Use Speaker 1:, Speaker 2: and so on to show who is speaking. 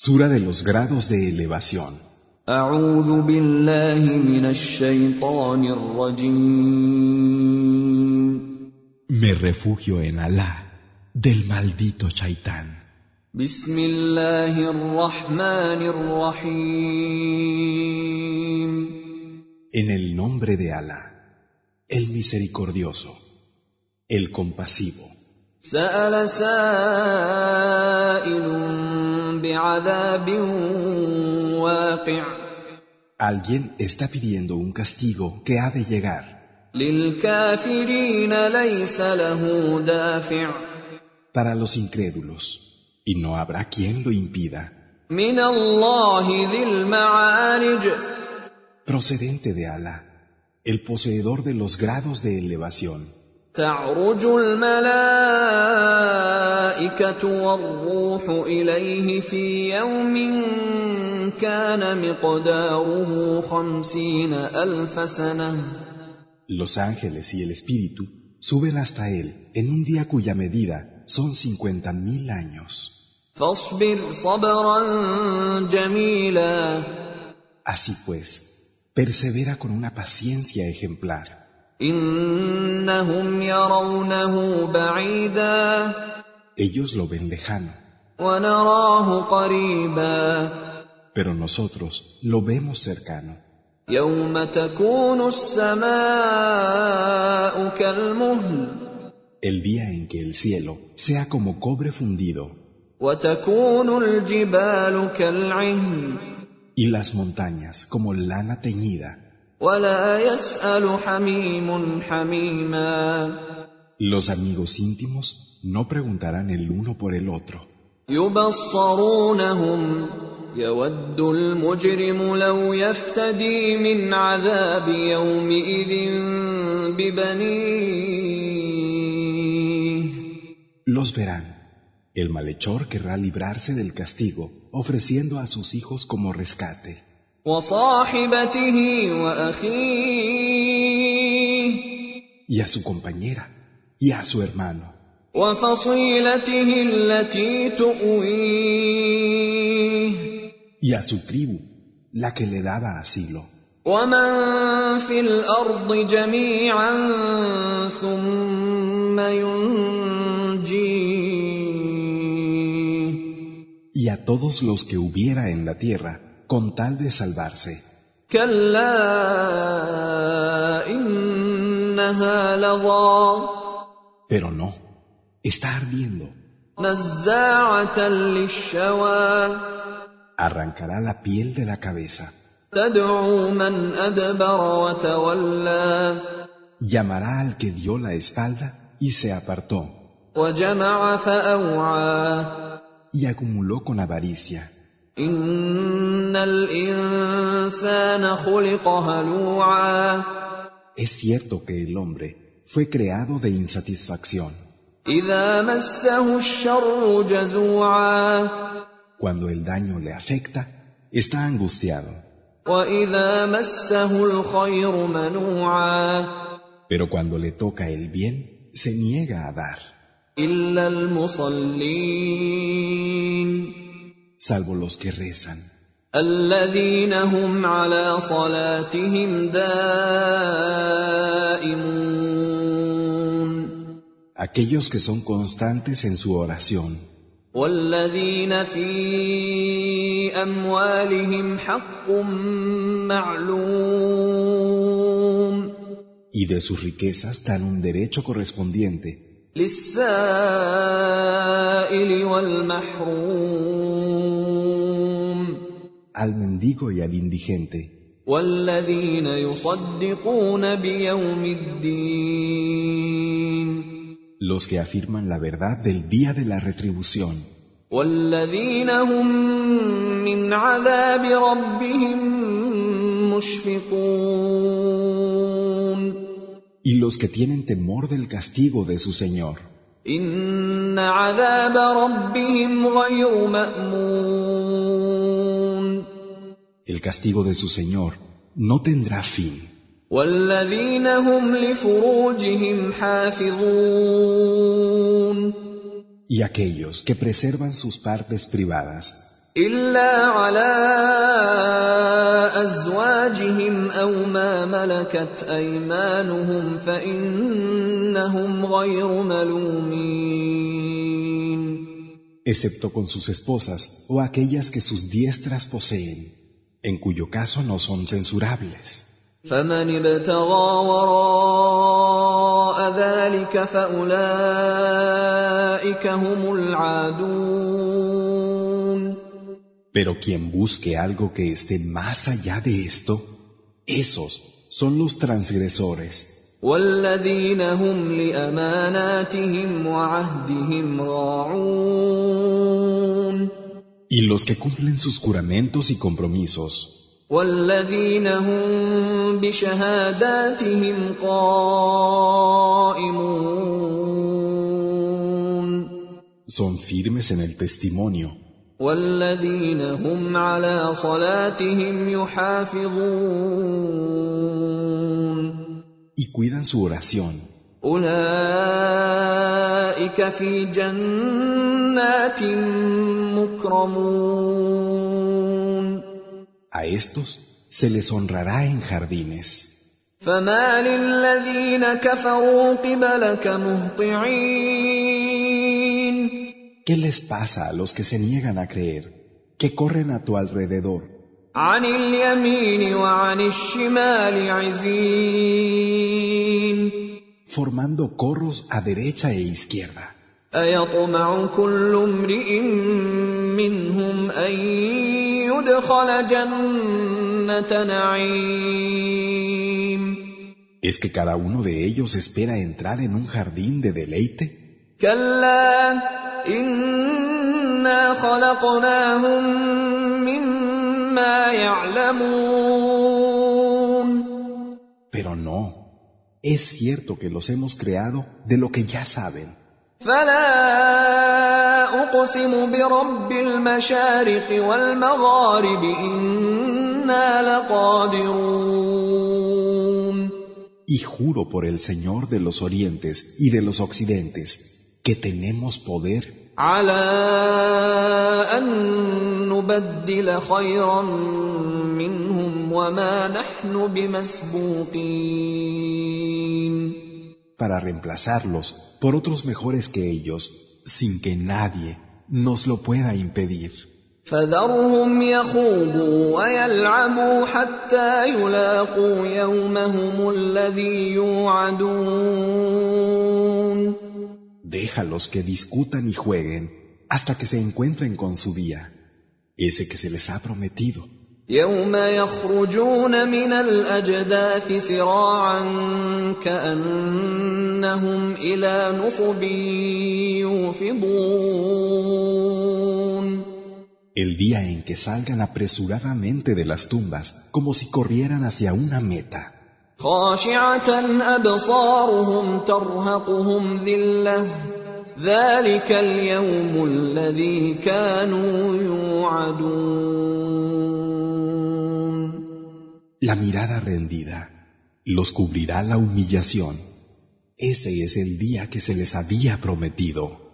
Speaker 1: Sura de los grados de elevación. Me refugio en Alá del maldito chaitán. En el nombre de Alá, el misericordioso, el compasivo.
Speaker 2: سأل سائل بعذاب واقع
Speaker 1: Alguien está pidiendo un castigo que ha de llegar
Speaker 2: للكافرين ليس له دافع
Speaker 1: para los incrédulos, y no habrá quien lo impida,
Speaker 2: من الله ذي المعارج
Speaker 1: procedente de Alá, el poseedor de los grados de elevación.
Speaker 2: تعرج الملائكة والروح إليه في يوم كان مقداره خمسين ألف سنة
Speaker 1: Los ángeles y el espíritu suben hasta él en un día cuya medida son cincuenta mil años.
Speaker 2: فاصبر صبرا جميلا
Speaker 1: Así pues, persevera con una paciencia ejemplar. Ellos lo ven lejano. Pero nosotros lo vemos cercano. El día en que el cielo sea como cobre fundido. Y las montañas como lana teñida.
Speaker 2: ولا يسأل حميم حميما
Speaker 1: los amigos íntimos no preguntarán el uno por el otro.
Speaker 2: يبصرونهم يود المجرم لو يفتدي من عذاب يومئذ ببنيه
Speaker 1: Los verán. El malhechor querrá librarse del castigo, ofreciendo a sus hijos como rescate,
Speaker 2: وصاحبته واخيه
Speaker 1: y a su compañera y a su hermano. y a su tribu la que le daba asilo. y a todos los que hubiera en la tierra con tal de salvarse. Pero no, está ardiendo. Arrancará la piel de la cabeza. Llamará al que dio la espalda y se apartó. Y acumuló con avaricia. Es cierto que el hombre fue creado de insatisfacción. Cuando el daño le afecta, está angustiado. Pero cuando le toca el bien, se niega a dar. Salvo los que rezan
Speaker 2: الذين هم على صلاتهم دائمون
Speaker 1: aquellos que son constantes en su oración,
Speaker 2: والذين في اموالهم حق معلوم
Speaker 1: y de sus riquezas dan un derecho correspondiente
Speaker 2: للسائل والمحروم
Speaker 1: al mendigo y al indigente,
Speaker 2: والذين يصدقون بيوم الدين
Speaker 1: los que afirman la verdad del día de la retribución,
Speaker 2: والذين هم من عذاب ربهم مشفقون
Speaker 1: y los que tienen temor del castigo de su Señor.
Speaker 2: ان عذاب ربهم غير مامون
Speaker 1: El castigo de su Señor no tendrá fin.
Speaker 2: والذين هم لفروجهم حافظون
Speaker 1: y aquellos que preservan sus partes privadas,
Speaker 2: الا على ازواجهم او ما ملكت ايمانهم فانهم غير ملومين
Speaker 1: excepto con sus esposas o aquellas que sus diestras poseen, en cuyo caso no son censurables.
Speaker 2: فمن ابتغى وراء ذلك فاولئك هم العادون
Speaker 1: Pero quien busque algo que esté más allá de esto, esos son los transgresores.
Speaker 2: والذين هم لاماناتهم وعهدهم راعون
Speaker 1: Y los que cumplen sus juramentos y compromisos.
Speaker 2: والذين هم بشهاداتهم قائمون
Speaker 1: Son firmes en el testimonio.
Speaker 2: والذين هم على صلاتهم يحافظون
Speaker 1: Y cuidan su oración.
Speaker 2: اولئك في جنات مكرمون
Speaker 1: A estos se les honrará en jardines.
Speaker 2: فما للذين كفروا قبلك مهطعين
Speaker 1: ¿Qué les pasa a los que se niegan a creer, que corren a tu alrededor,
Speaker 2: عن اليمين وعن الشمال عزين
Speaker 1: formando corros a derecha e izquierda?
Speaker 2: ايطمع كل امرئ منهم ان يدخل جنه نعيم
Speaker 1: ¿Es que cada uno de ellos espera entrar en un jardín de deleite?
Speaker 2: كلا انا خلقناهم مما يعلمون
Speaker 1: Pero no, es cierto que los hemos creado de lo que ya saben.
Speaker 2: فلا اقسم برب المشارق والمغارب انا لقادرون
Speaker 1: Y juro por el Señor de los orientes y de los occidentes, que tenemos poder
Speaker 2: على ان نبدل خيرا منهم وما نحن بمسبوقين
Speaker 1: para reemplazarlos por otros mejores que ellos, sin que nadie nos lo pueda impedir.
Speaker 2: فذرهم يخوضوا ويلعبوا حتى يلاقوا يومهم الذي يوعدون
Speaker 1: Déjalos que discutan y jueguen hasta que se encuentren con su día, ese que se les ha prometido.
Speaker 2: يوم يخرجون من الاجداث سراعا كانهم إلى نصب يوفضون
Speaker 1: El día en que salgan apresuradamente de las tumbas como si corrieran hacia una meta,
Speaker 2: خاشعه ابصارهم ترهقهم ذله ذلك اليوم الذي كانوا يوعدون
Speaker 1: la mirada rendida los cubrirá la humillación. Ese es el día que se les había prometido.